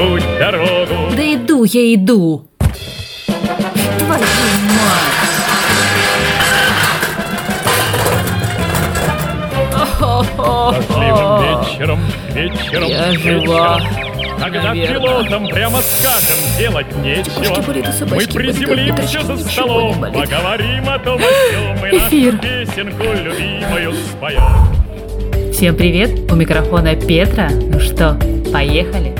путь дорогу. Да иду я иду. Твою мать. Дождливым вечером, вечером, Я вечером. жива, Когда наверное. пилотам прямо скажем, делать нечего. Мы приземлимся за столом, поговорим о том, о сём, и Эфир. нашу песенку любимую споем. Всем привет, у микрофона Петра. Ну что, поехали?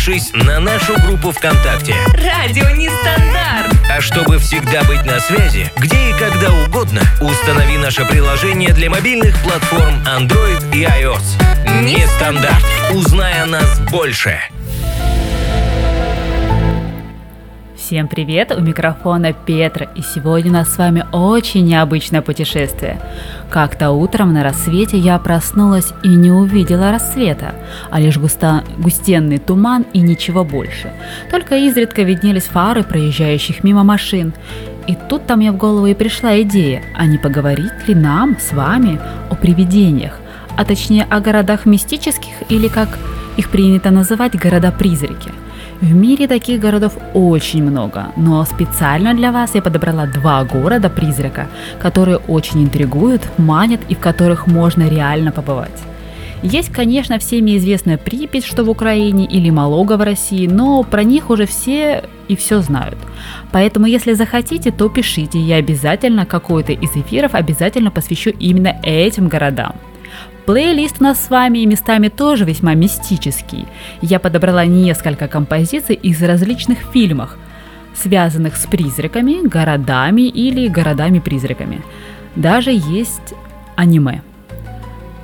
Подпишись на нашу группу ВКонтакте. Радио Нестандарт. А чтобы всегда быть на связи, где и когда угодно, установи наше приложение для мобильных платформ Android и iOS. Нестандарт. Узнай о нас больше. Всем привет, у микрофона Петра, и сегодня у нас с вами очень необычное путешествие. Как-то утром на рассвете я проснулась и не увидела рассвета, а лишь густа- густенный туман и ничего больше. Только изредка виднелись фары проезжающих мимо машин. И тут-то мне в голову и пришла идея, а не поговорить ли нам с вами о привидениях, а точнее о городах мистических или как их принято называть города-призраки. В мире таких городов очень много, но специально для вас я подобрала два города-призрака, которые очень интригуют, манят и в которых можно реально побывать. Есть, конечно, всеми известная Припять, что в Украине, или Малога в России, но про них уже все и все знают. Поэтому, если захотите, то пишите, я обязательно какой-то из эфиров обязательно посвящу именно этим городам. Плейлист у нас с вами и местами тоже весьма мистический. Я подобрала несколько композиций из различных фильмов, связанных с призраками, городами или городами-призраками. Даже есть аниме.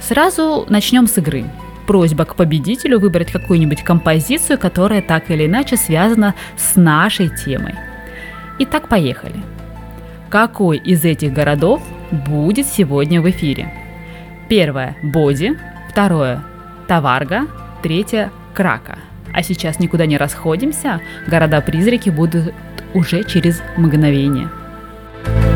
Сразу начнем с игры. Просьба к победителю выбрать какую-нибудь композицию, которая так или иначе связана с нашей темой. Итак, поехали. Какой из этих городов будет сегодня в эфире? Первое – Боди, второе – Таварга, третье – Крака. А сейчас никуда не расходимся, города-призраки будут уже через мгновение. My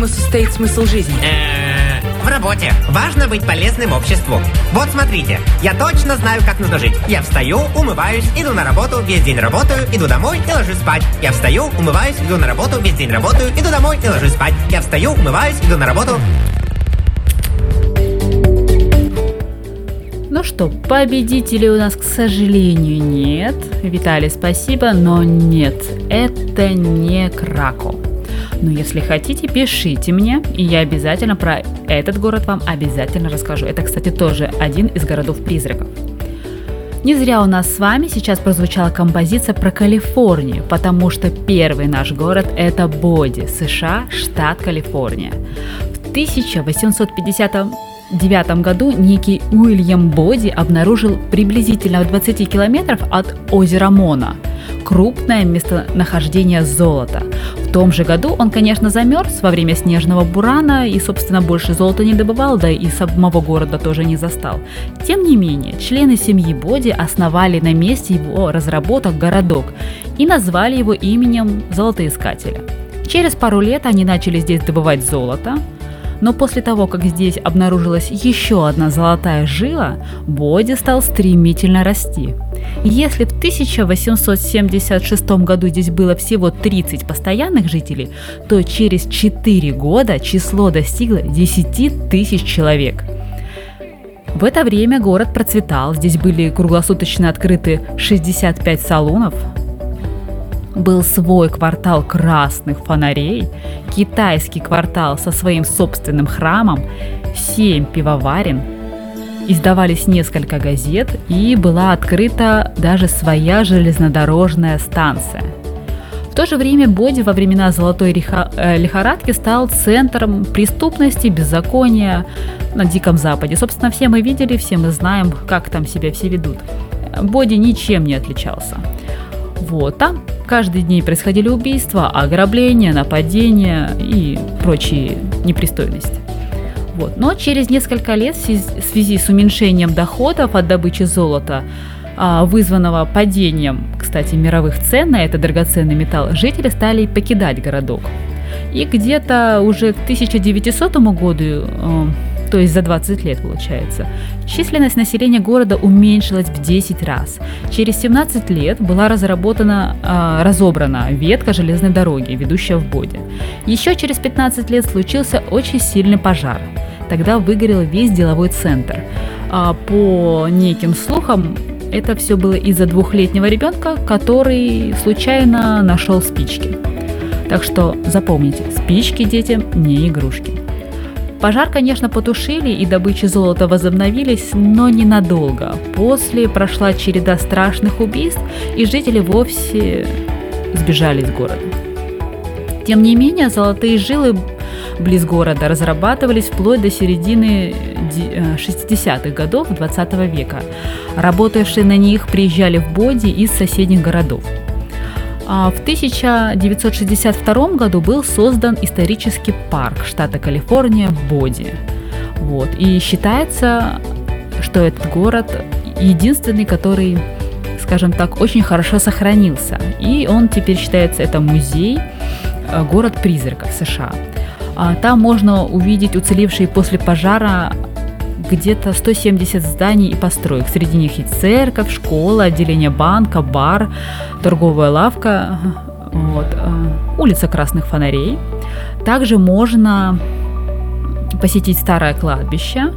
чем, состоит смысл жизни? Э, В работе. Важно быть полезным обществу. Вот смотрите, я точно знаю, как нужно жить. Я встаю, умываюсь, иду на работу, весь день работаю, иду домой и ложусь спать. Я встаю, умываюсь, иду на работу, весь день работаю, иду домой и ложусь спать. Я встаю, умываюсь, иду на работу. Ну Ну что, победителей у нас, к сожалению, нет. Виталий, спасибо, но нет, это не Крако. Но если хотите, пишите мне, и я обязательно про этот город вам обязательно расскажу. Это, кстати, тоже один из городов-призраков. Не зря у нас с вами сейчас прозвучала композиция про Калифорнию, потому что первый наш город – это Боди, США, штат Калифорния. В 1859 году некий Уильям Боди обнаружил приблизительно в 20 километров от озера Мона крупное местонахождение золота. В том же году он, конечно, замерз во время снежного бурана и, собственно, больше золота не добывал, да и самого города тоже не застал. Тем не менее, члены семьи Боди основали на месте его разработок городок и назвали его именем золотоискателя. Через пару лет они начали здесь добывать золото, но после того, как здесь обнаружилась еще одна золотая жила, Боди стал стремительно расти. Если в 1876 году здесь было всего 30 постоянных жителей, то через 4 года число достигло 10 тысяч человек. В это время город процветал, здесь были круглосуточно открыты 65 салонов, был свой квартал красных фонарей, китайский квартал со своим собственным храмом, семь пивоварен, издавались несколько газет и была открыта даже своя железнодорожная станция. В то же время Боди во времена золотой э, лихорадки стал центром преступности, беззакония на Диком Западе. Собственно, все мы видели, все мы знаем, как там себя все ведут. Боди ничем не отличался. Вот, там каждый день происходили убийства, ограбления, нападения и прочие непристойности. Вот. Но через несколько лет в связи с уменьшением доходов от добычи золота, а, вызванного падением, кстати, мировых цен на этот драгоценный металл, жители стали покидать городок. И где-то уже к 1900 году э, то есть за 20 лет получается. Численность населения города уменьшилась в 10 раз. Через 17 лет была разработана, э, разобрана ветка железной дороги, ведущая в Боди. Еще через 15 лет случился очень сильный пожар. Тогда выгорел весь деловой центр. А по неким слухам, это все было из-за двухлетнего ребенка, который случайно нашел спички. Так что запомните, спички детям не игрушки. Пожар, конечно, потушили и добычи золота возобновились, но ненадолго. После прошла череда страшных убийств, и жители вовсе сбежали из города. Тем не менее, золотые жилы близ города разрабатывались вплоть до середины 60-х э, годов 20 века. Работавшие на них приезжали в Боди из соседних городов. А в 1962 году был создан исторический парк штата Калифорния в Боди. Вот. И считается, что этот город единственный, который, скажем так, очень хорошо сохранился. И он теперь считается, это музей, э, город призраков США. А там можно увидеть уцелевшие после пожара где-то 170 зданий и построек. Среди них и церковь, школа, отделение банка, бар, торговая лавка, вот, э, улица красных фонарей. Также можно посетить старое кладбище,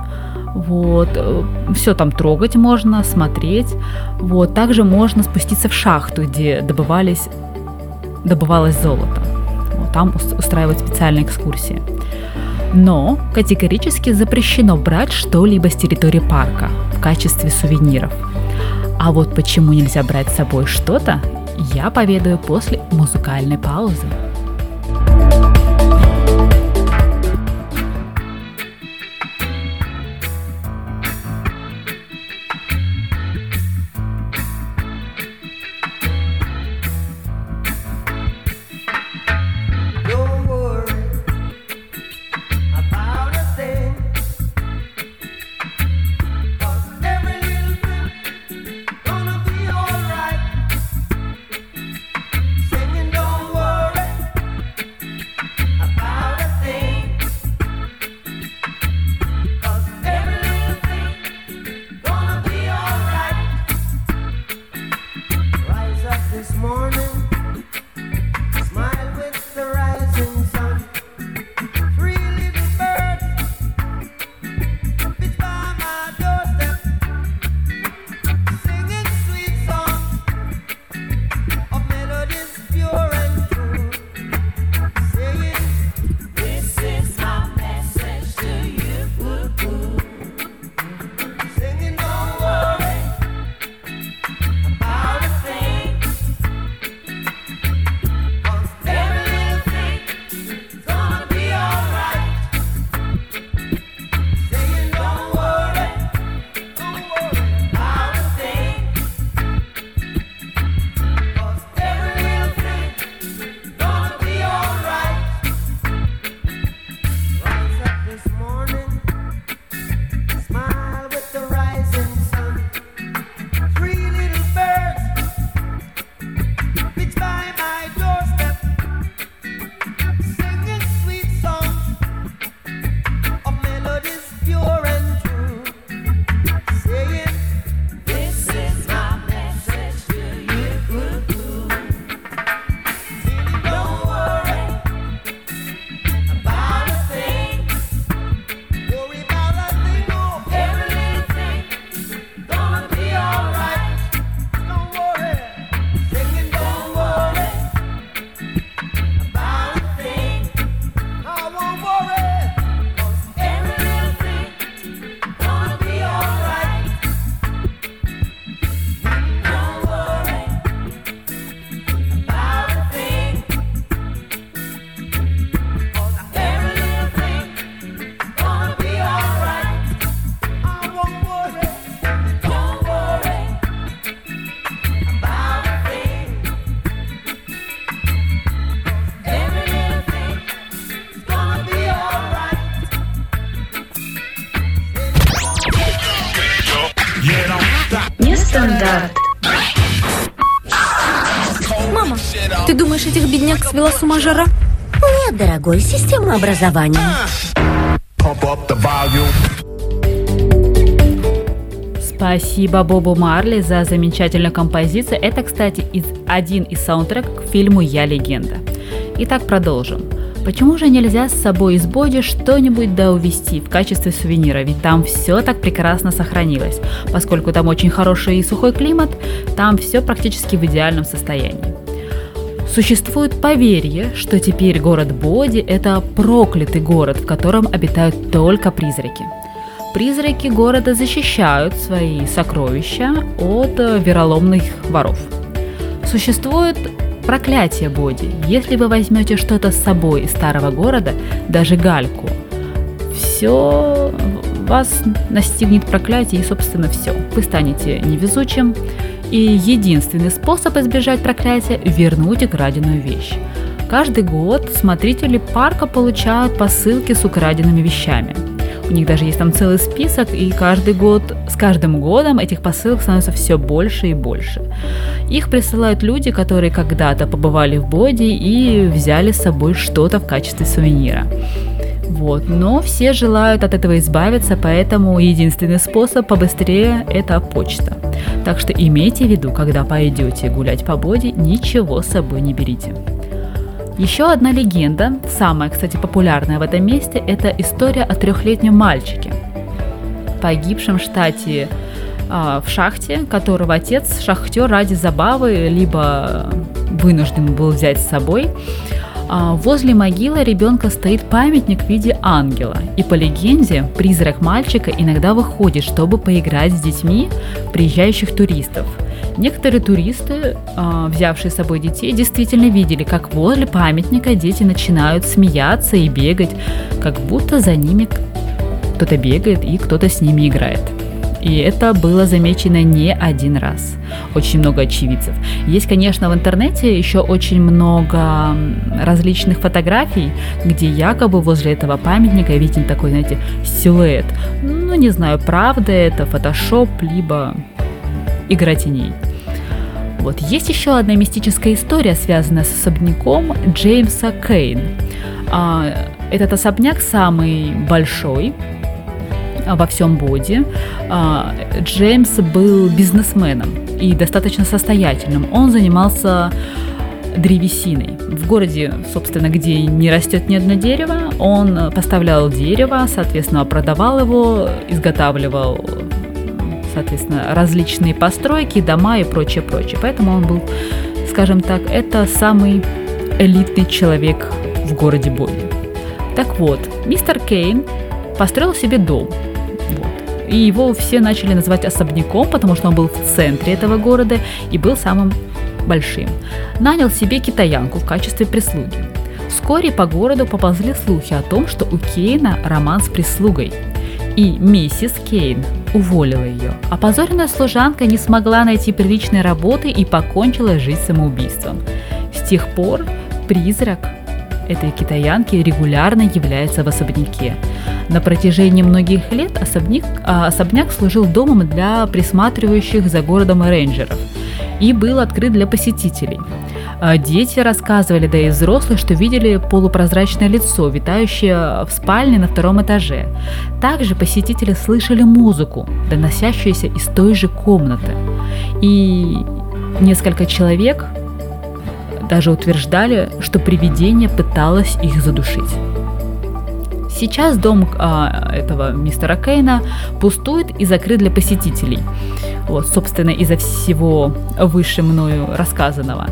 вот, э, все там трогать можно, смотреть. Вот, также можно спуститься в шахту, где добывались, добывалось золото. Вот, там устраивать специальные экскурсии. Но категорически запрещено брать что-либо с территории парка в качестве сувениров. А вот почему нельзя брать с собой что-то, я поведаю после музыкальной паузы. Свела с ума жара? Нет, дорогой, система образования. Спасибо Бобу Марли за замечательную композицию. Это, кстати, из, один из саундтреков к фильму «Я легенда». Итак, продолжим. Почему же нельзя с собой из Боди что-нибудь да увезти в качестве сувенира? Ведь там все так прекрасно сохранилось. Поскольку там очень хороший и сухой климат, там все практически в идеальном состоянии. Существует поверье, что теперь город Боди – это проклятый город, в котором обитают только призраки. Призраки города защищают свои сокровища от э, вероломных воров. Существует проклятие Боди. Если вы возьмете что-то с собой из старого города, даже гальку, все вас настигнет проклятие и, собственно, все. Вы станете невезучим, и единственный способ избежать проклятия – вернуть украденную вещь. Каждый год смотрители парка получают посылки с украденными вещами. У них даже есть там целый список, и каждый год, с каждым годом этих посылок становится все больше и больше. Их присылают люди, которые когда-то побывали в Боди и взяли с собой что-то в качестве сувенира. Вот. Но все желают от этого избавиться, поэтому единственный способ побыстрее – это почта. Так что имейте в виду, когда пойдете гулять по Боди, ничего с собой не берите. Еще одна легенда, самая, кстати, популярная в этом месте, это история о трехлетнем мальчике, погибшем в штате а, в шахте, которого отец шахтер ради забавы либо вынужден был взять с собой. А, возле могилы ребенка стоит памятник в виде ангела. И по легенде, призрак мальчика иногда выходит, чтобы поиграть с детьми приезжающих туристов. Некоторые туристы, а, взявшие с собой детей, действительно видели, как возле памятника дети начинают смеяться и бегать, как будто за ними кто-то бегает и кто-то с ними играет. И это было замечено не один раз. Очень много очевидцев. Есть, конечно, в интернете еще очень много различных фотографий, где якобы возле этого памятника виден такой, знаете, силуэт. Ну, не знаю, правда это, фотошоп, либо игра теней. Вот. Есть еще одна мистическая история, связанная с особняком Джеймса Кейн. А, этот особняк самый большой во всем Боди. А, Джеймс был бизнесменом и достаточно состоятельным. Он занимался древесиной. В городе, собственно, где не растет ни одно дерево, он поставлял дерево, соответственно, продавал его, изготавливал соответственно, различные постройки, дома и прочее, прочее. Поэтому он был, скажем так, это самый элитный человек в городе Боди. Так вот, мистер Кейн построил себе дом. И его все начали называть особняком, потому что он был в центре этого города и был самым большим. Нанял себе китаянку в качестве прислуги. Вскоре по городу поползли слухи о том, что у Кейна роман с прислугой. И миссис Кейн уволила ее. Опозоренная служанка не смогла найти приличной работы и покончила жизнь самоубийством. С тех пор призрак этой китаянки регулярно является в особняке. На протяжении многих лет особняк, а, особняк служил домом для присматривающих за городом рейнджеров и был открыт для посетителей. А дети рассказывали, да и взрослые, что видели полупрозрачное лицо, витающее в спальне на втором этаже. Также посетители слышали музыку, доносящуюся из той же комнаты. И несколько человек даже утверждали, что привидение пыталось их задушить. Сейчас дом а, этого мистера Кейна пустует и закрыт для посетителей. Вот, собственно, из-за всего выше мною рассказанного.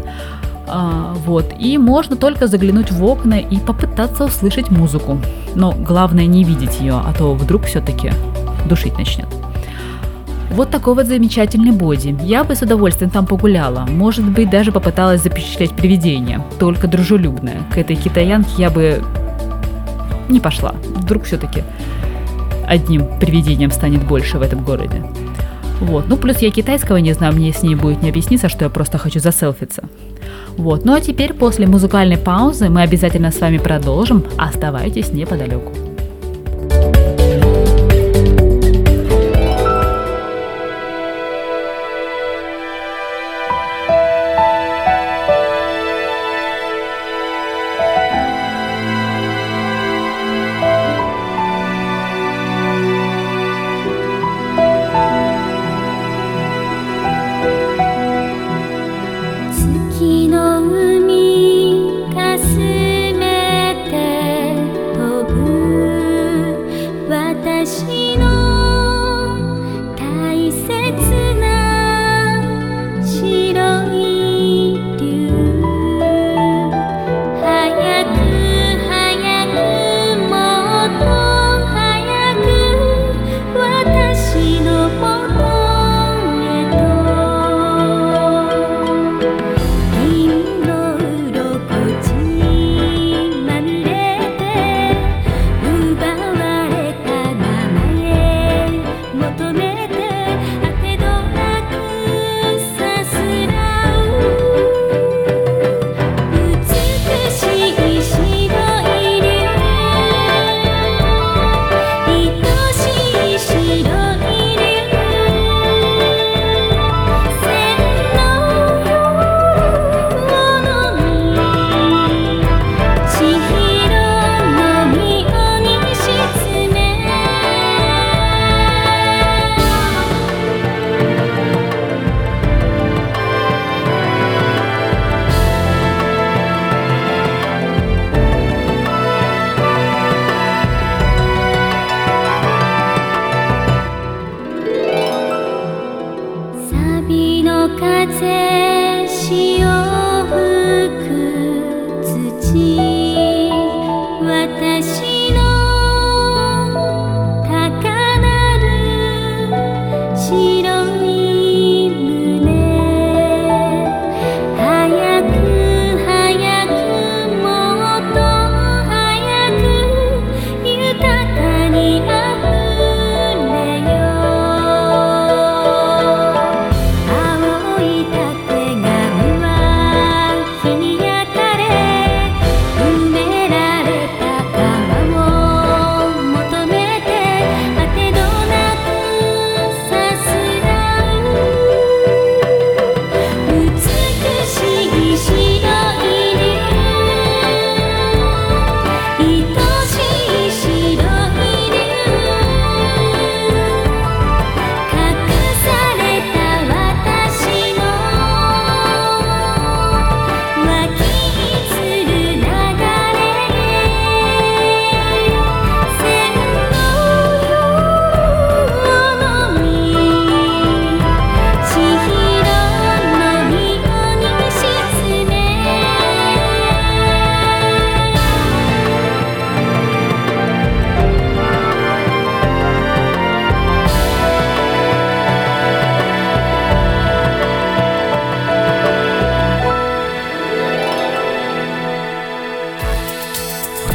А, вот, и можно только заглянуть в окна и попытаться услышать музыку. Но главное не видеть ее, а то вдруг все-таки душить начнет. Вот такой вот замечательный боди. Я бы с удовольствием там погуляла. Может быть, даже попыталась запечатлеть привидение. Только дружелюбное. К этой китаянке я бы не пошла. Вдруг все-таки одним привидением станет больше в этом городе. Вот. Ну, плюс я китайского не знаю, мне с ней будет не объясниться, что я просто хочу заселфиться. Вот. Ну а теперь после музыкальной паузы мы обязательно с вами продолжим. Оставайтесь неподалеку.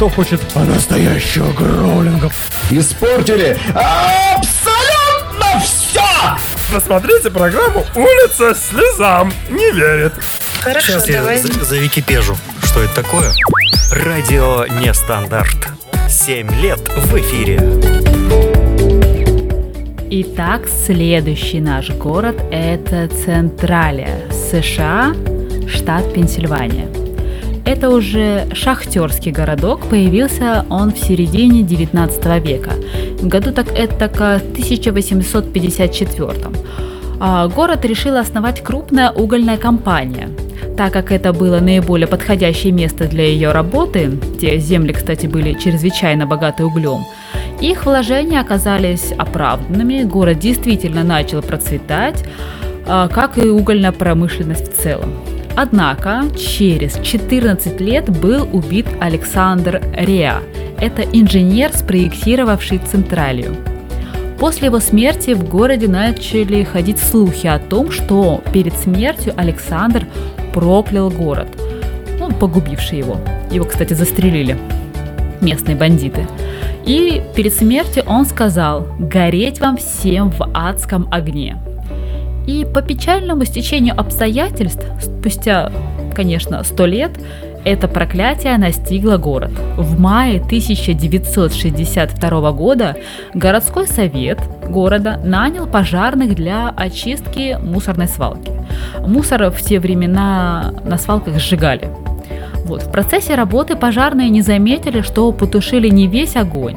Кто хочет настоящего гроулинга. Испортили абсолютно все! Посмотрите программу «Улица слезам не верит». Хорошо, Сейчас я давай. за, за Википежу. Что это такое? Радио Нестандарт. Семь лет в эфире. Итак, следующий наш город – это Централия, США, штат Пенсильвания. Это уже шахтерский городок, появился он в середине 19 века. В году так это к 1854. А город решила основать крупная угольная компания. Так как это было наиболее подходящее место для ее работы, те земли, кстати, были чрезвычайно богаты углем, их вложения оказались оправданными, город действительно начал процветать, а, как и угольная промышленность в целом. Однако через 14 лет был убит Александр Реа. Это инженер, спроектировавший Централию. После его смерти в городе начали ходить слухи о том, что перед смертью Александр проклял город, ну, погубивший его. Его, кстати, застрелили местные бандиты. И перед смертью он сказал «Гореть вам всем в адском огне». И по печальному стечению обстоятельств, спустя, конечно, сто лет, это проклятие настигло город. В мае 1962 года городской совет города нанял пожарных для очистки мусорной свалки. Мусор в те времена на свалках сжигали. Вот. В процессе работы пожарные не заметили, что потушили не весь огонь.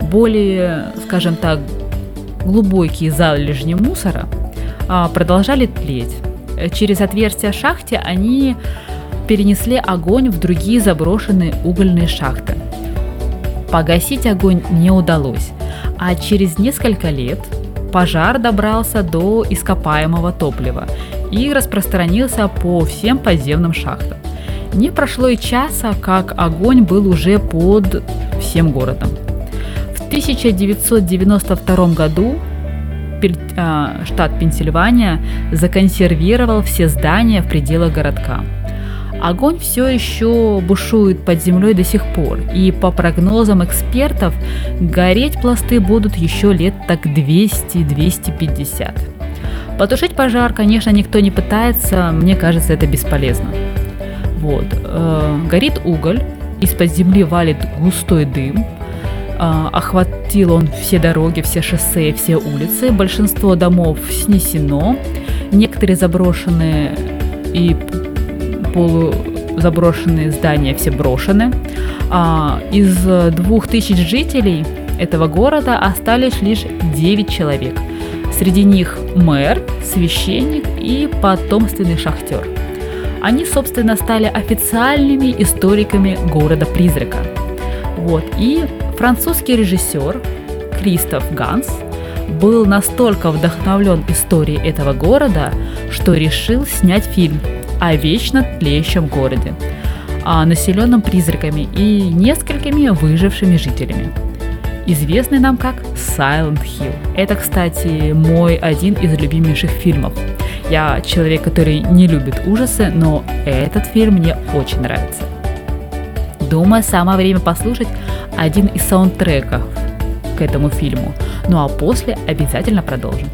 Более, скажем так, глубокие залежни мусора продолжали тлеть. Через отверстия в шахте они перенесли огонь в другие заброшенные угольные шахты. Погасить огонь не удалось, а через несколько лет пожар добрался до ископаемого топлива и распространился по всем подземным шахтам. Не прошло и часа, как огонь был уже под всем городом. В 1992 году а, штат Пенсильвания законсервировал все здания в пределах городка. Огонь все еще бушует под землей до сих пор, и по прогнозам экспертов, гореть пласты будут еще лет так 200-250. Потушить пожар, конечно, никто не пытается, мне кажется, это бесполезно. Вот. э, горит уголь, из-под земли валит густой дым, а, охватил он все дороги, все шоссе, все улицы. Большинство домов снесено, некоторые заброшенные и полузаброшенные здания все брошены. А, из двух тысяч жителей этого города остались лишь 9 человек. Среди них мэр, священник и потомственный шахтер. Они, собственно, стали официальными историками города-призрака. Вот. И французский режиссер Кристоф Ганс был настолько вдохновлен историей этого города, что решил снять фильм о вечно тлеющем городе, населенном призраками и несколькими выжившими жителями. Известный нам как Silent Hill. Это, кстати, мой один из любимейших фильмов. Я человек, который не любит ужасы, но этот фильм мне очень нравится. Думаю, самое время послушать один из саундтреков к этому фильму. Ну а после обязательно продолжим.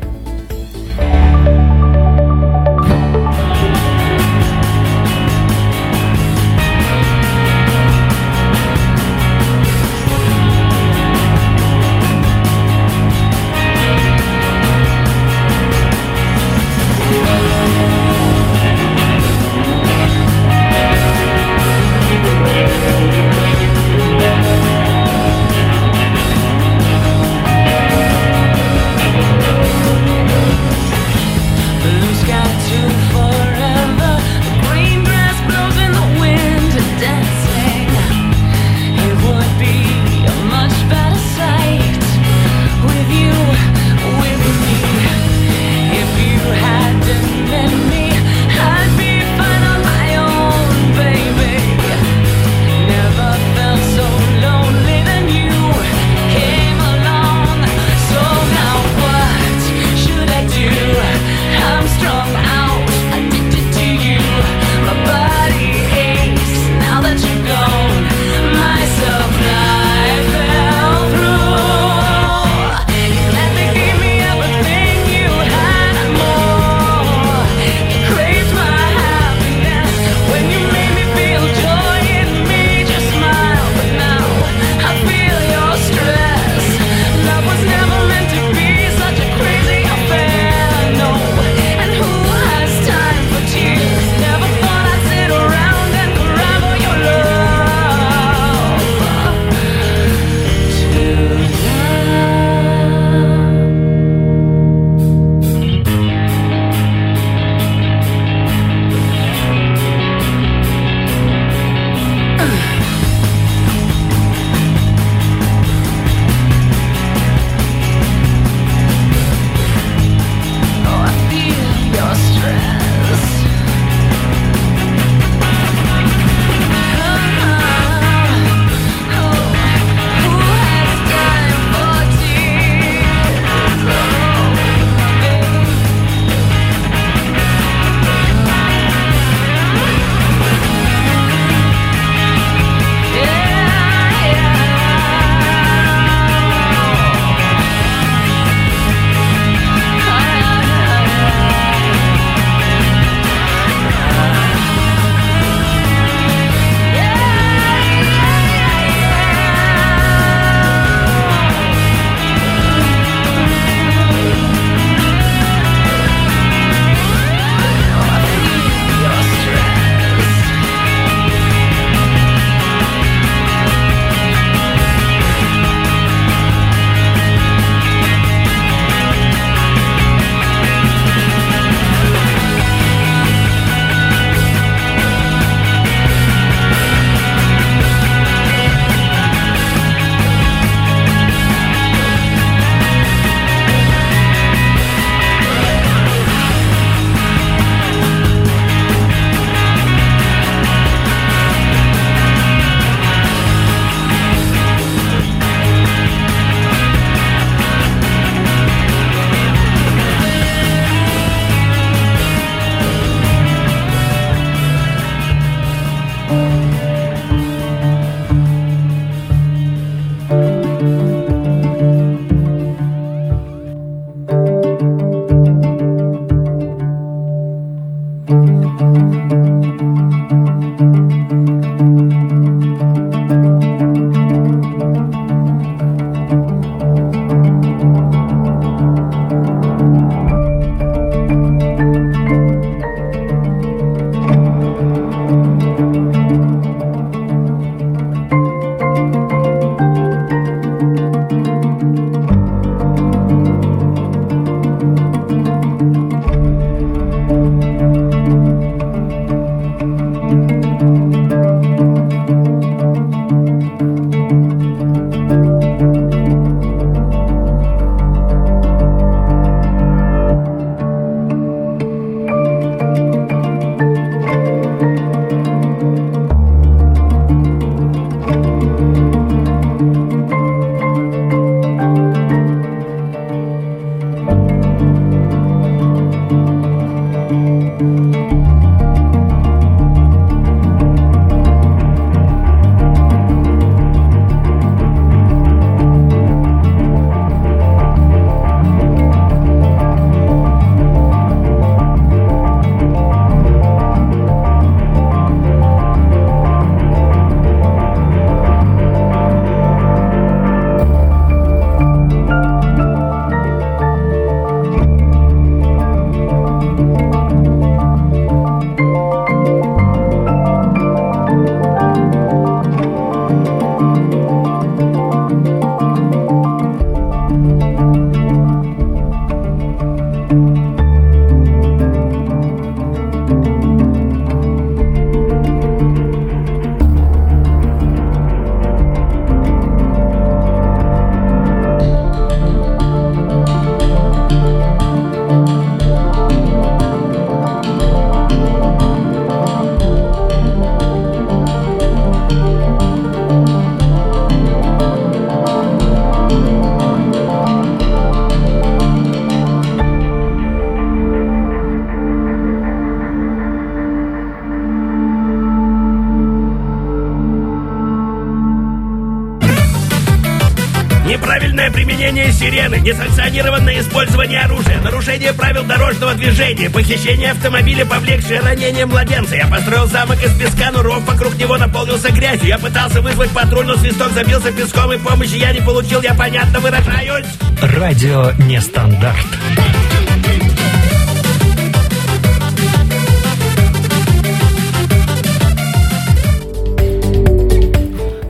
Несанкционированное использование оружия, нарушение правил дорожного движения, похищение автомобиля, повлекшее ранение младенца. Я построил замок из песка, но ров вокруг него наполнился грязью. Я пытался вызвать патруль, но свисток забился песком, и помощи я не получил, я понятно выражаюсь. Радио Нестандарт.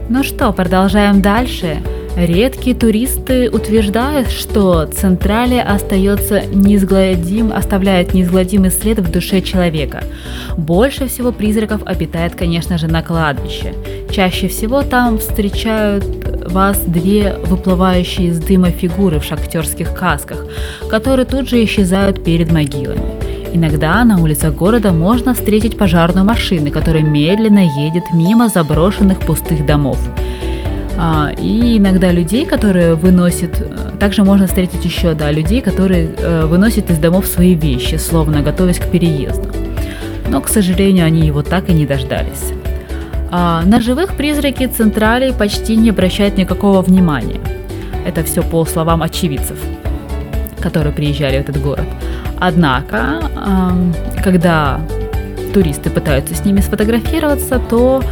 Ну что, продолжаем дальше. Редкие туристы утверждают, что Централия остается неизгладим, оставляет неизгладимый след в душе человека. Больше всего призраков обитает, конечно же, на кладбище. Чаще всего там встречают вас две выплывающие из дыма фигуры в шахтерских касках, которые тут же исчезают перед могилами. Иногда на улицах города можно встретить пожарную машину, которая медленно едет мимо заброшенных пустых домов. А, и иногда людей, которые выносят, э, также можно встретить еще, да, людей, которые э, выносят из домов свои вещи, словно готовясь к переезду. Но, к сожалению, они его так и не дождались. А, на живых призраки Централии почти не обращают никакого внимания. Это все по словам очевидцев, которые приезжали в этот город. Однако, когда туристы пытаются с ними сфотографироваться, то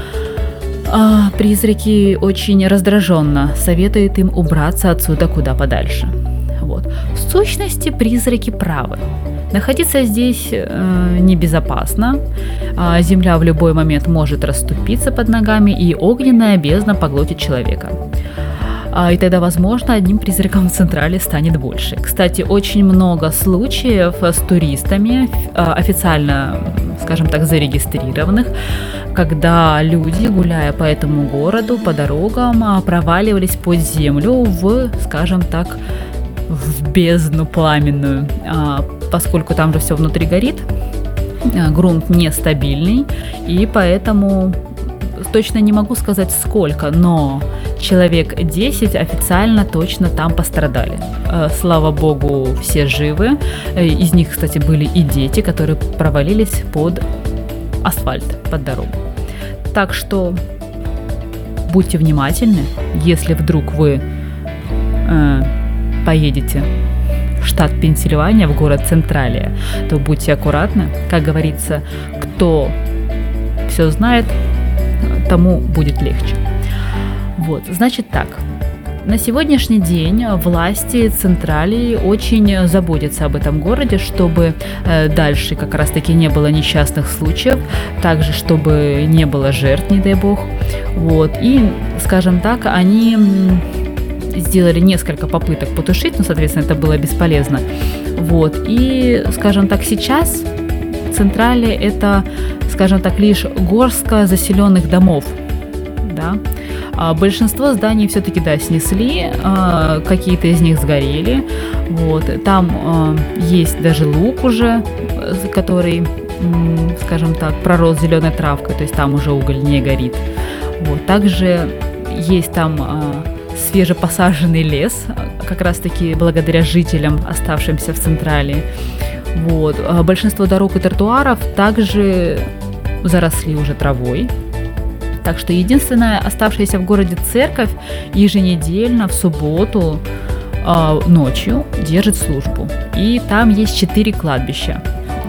а, призраки очень раздраженно советуют им убраться отсюда куда подальше. Вот. В сущности, призраки правы. Находиться здесь э, небезопасно. А земля в любой момент может расступиться под ногами, и огненная бездна поглотит человека. А, и тогда, возможно, одним призраком в Централе станет больше. Кстати, очень много случаев с туристами, а, официально, скажем так, зарегистрированных, когда люди, гуляя по этому городу, по дорогам, а, проваливались под землю в, скажем так, в бездну пламенную, поскольку там же все внутри горит, грунт нестабильный, и поэтому точно не могу сказать сколько, но человек 10 официально точно там пострадали. Э, слава богу, все живы. Э, из них, кстати, были и дети, которые провалились под асфальт, под дорогу. Так что будьте внимательны, если вдруг вы э, поедете в штат Пенсильвания, в город Централия, то будьте аккуратны. Как говорится, кто все знает, тому будет легче. Вот, значит так. На сегодняшний день власти Централии очень заботятся об этом городе, чтобы э, дальше как раз-таки не было несчастных случаев, также чтобы не было жертв, не дай бог. Вот. И, скажем так, они сделали несколько попыток потушить, но, соответственно, это было бесполезно. Вот. И, скажем так, сейчас Централия это, скажем так, лишь горстка заселенных домов. Да? А большинство зданий все-таки, да, снесли, а, какие-то из них сгорели. Вот. Там а, есть даже лук уже, э, который, скажем так, пророс зеленой травкой, то есть там уже уголь не горит. Вот. Также есть там а, свежепосаженный лес, как раз-таки благодаря жителям, оставшимся в Централе. Вот. А Большинство дорог и тротуаров также заросли уже травой. Так что единственная оставшаяся в городе церковь еженедельно в субботу а, ночью держит службу. И там есть четыре кладбища.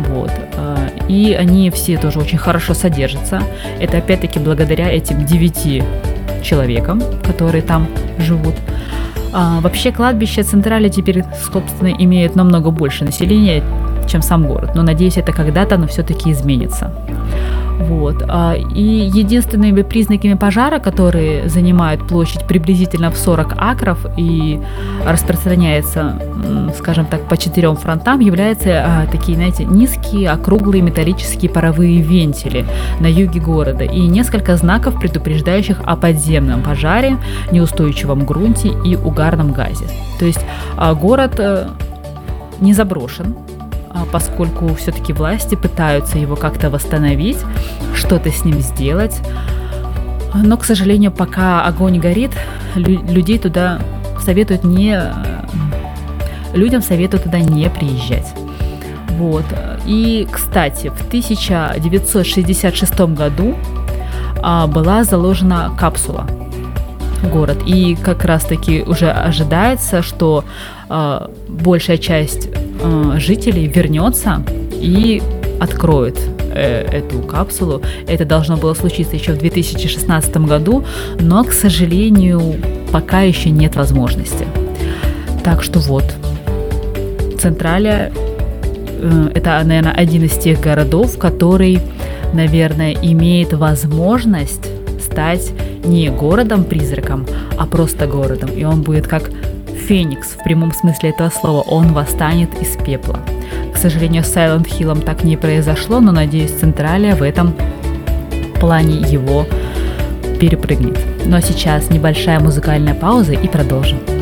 Вот. а, И они все тоже очень хорошо содержатся. Это опять-таки благодаря этим девяти человекам, которые там живут. А, вообще кладбище Централи теперь, собственно, имеет намного больше населения, чем сам город. Но надеюсь, это когда-то, но все-таки изменится. Вот. а, И единственными признаками пожара, которые занимают площадь приблизительно в 40 акров и распространяется, скажем так, по четырем фронтам, являются а, такие, знаете, низкие, округлые металлические паровые вентили на юге города и несколько знаков, предупреждающих о подземном пожаре, неустойчивом грунте и угарном газе. То есть а, город э, не заброшен, поскольку все-таки власти пытаются его как-то восстановить, что-то с ним сделать. Но, к сожалению, пока огонь горит, лю- людей туда советуют не... э, Людям советуют туда не приезжать. Вот. И, кстати, в 1966 году а, была заложена капсула в город. И как раз-таки уже ожидается, что а, большая часть а, жителей вернется и откроет э, эту капсулу. Это должно было случиться еще в 2016 году, но, к сожалению, пока еще нет возможности. Так что вот, Централия э, это, наверное, один из тех городов, который, наверное, имеет возможность стать не городом-призраком, а просто городом. И он будет как Феникс в прямом смысле этого слова. Он восстанет из пепла. К сожалению, с Silent Hill так не произошло, но, надеюсь, Централия в этом плане его перепрыгнет. Ну а сейчас небольшая музыкальная пауза и продолжим.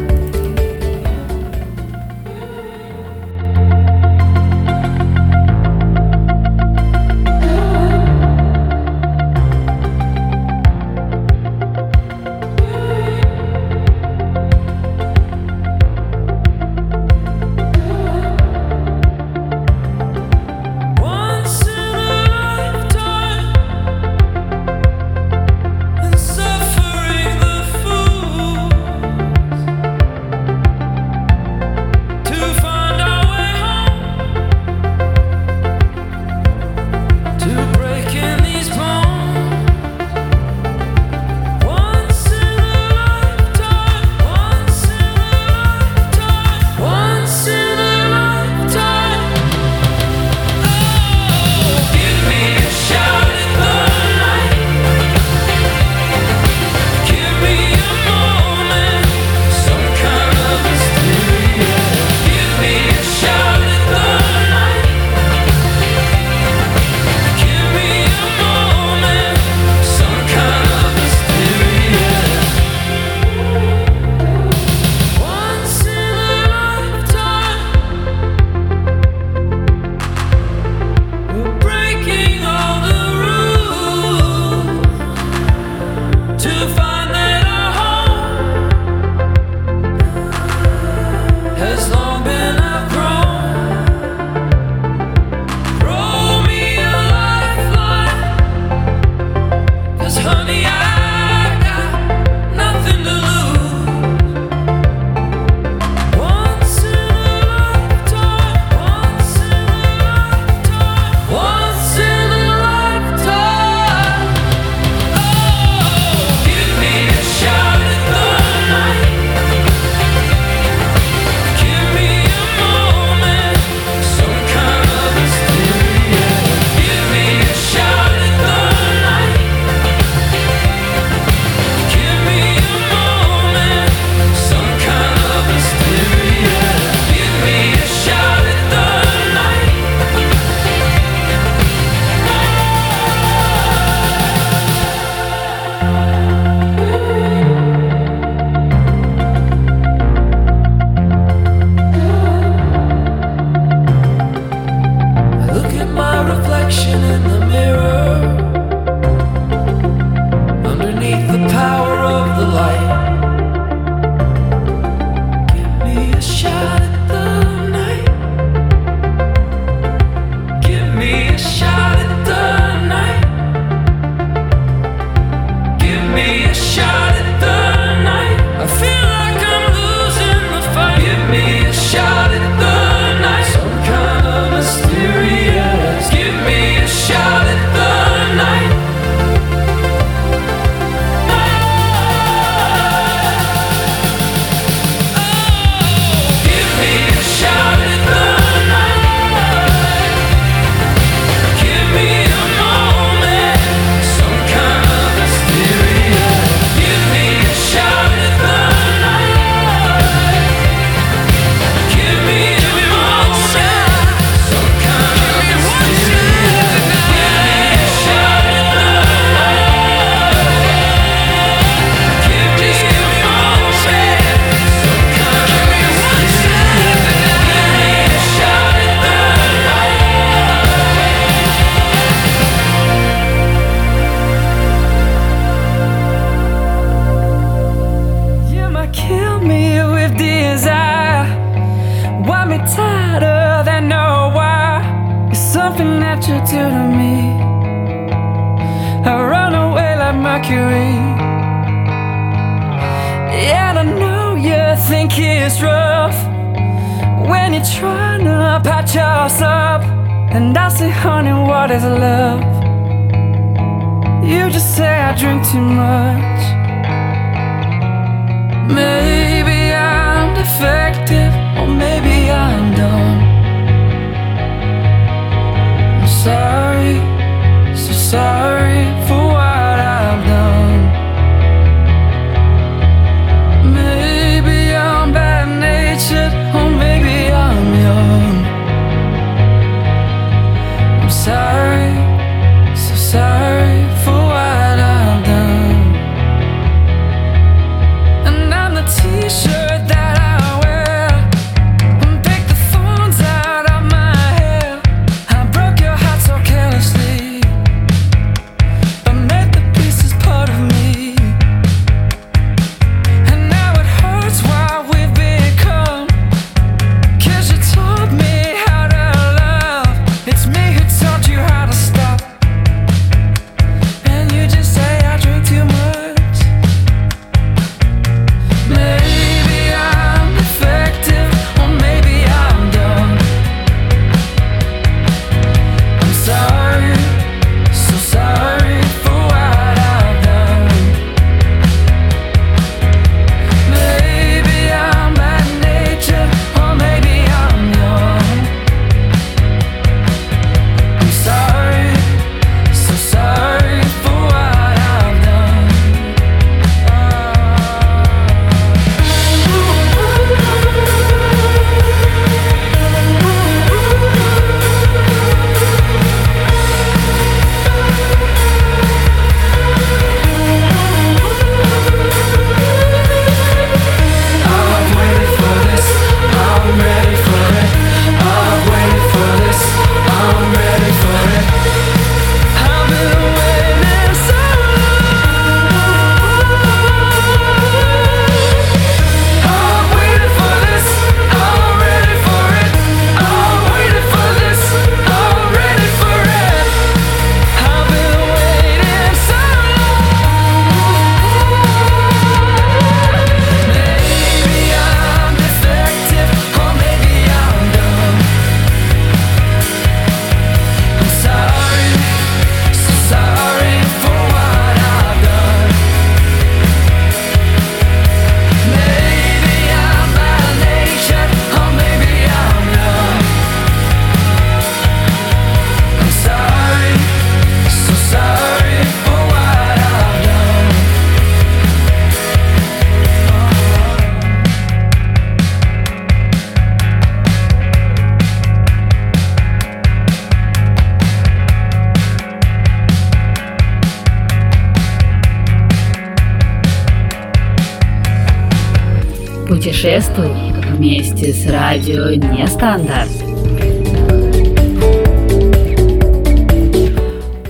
Путешествуй вместе с радио Нестандарт.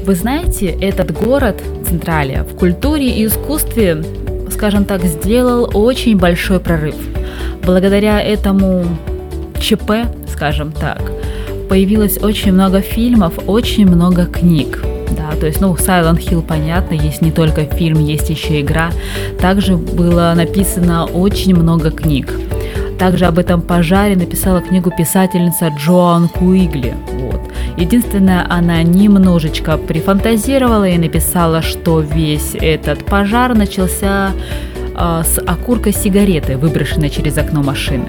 Вы знаете, этот город, Централия, в культуре и искусстве, скажем так, сделал очень большой прорыв. Благодаря этому ЧП, скажем так, появилось очень много фильмов, очень много книг. То есть, ну, Silent Hill, понятно, есть не только фильм, есть еще игра. Также было написано очень много книг. Также об этом пожаре написала книгу писательница Джоан Куигли. Вот. Единственное, она немножечко прифантазировала и написала, что весь этот пожар начался э, с окурка сигареты, выброшенной через окно машины.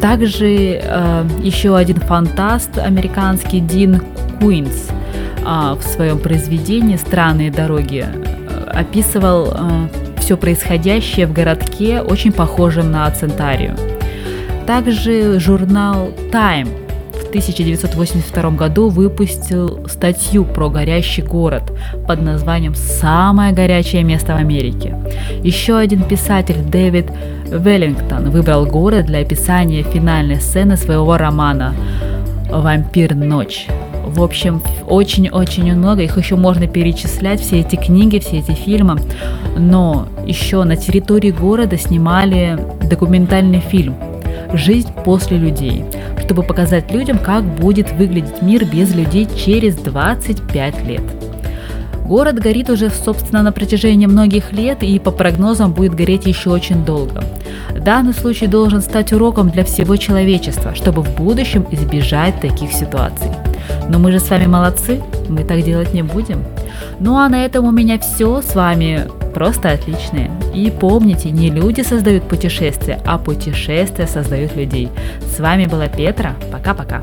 Также э, еще один фантаст американский Дин Куинс в своем произведении «Странные дороги» э, описывал все происходящее в городке, очень похожем на Центарию. Также журнал Time в 1982 году выпустил статью про горящий город под названием «Самое горячее место в Америке». Еще один писатель Дэвид Веллингтон выбрал город для описания финальной сцены своего романа «Вампир ночь». В общем, очень-очень много, их еще можно перечислять, все эти книги, все эти фильмы. Но еще на территории города снимали документальный фильм «Жизнь после людей», чтобы показать людям, как будет выглядеть мир без людей через 25 лет. Город горит уже, собственно, на протяжении многих лет и по прогнозам будет гореть еще очень долго. Данный случай должен стать уроком для всего человечества, чтобы в будущем избежать таких ситуаций. Но мы же с вами молодцы, мы так делать не будем. Ну а на этом у меня все. С вами просто отличные. И помните, не люди создают путешествия, а путешествия создают людей. С вами была Петра. Пока-пока.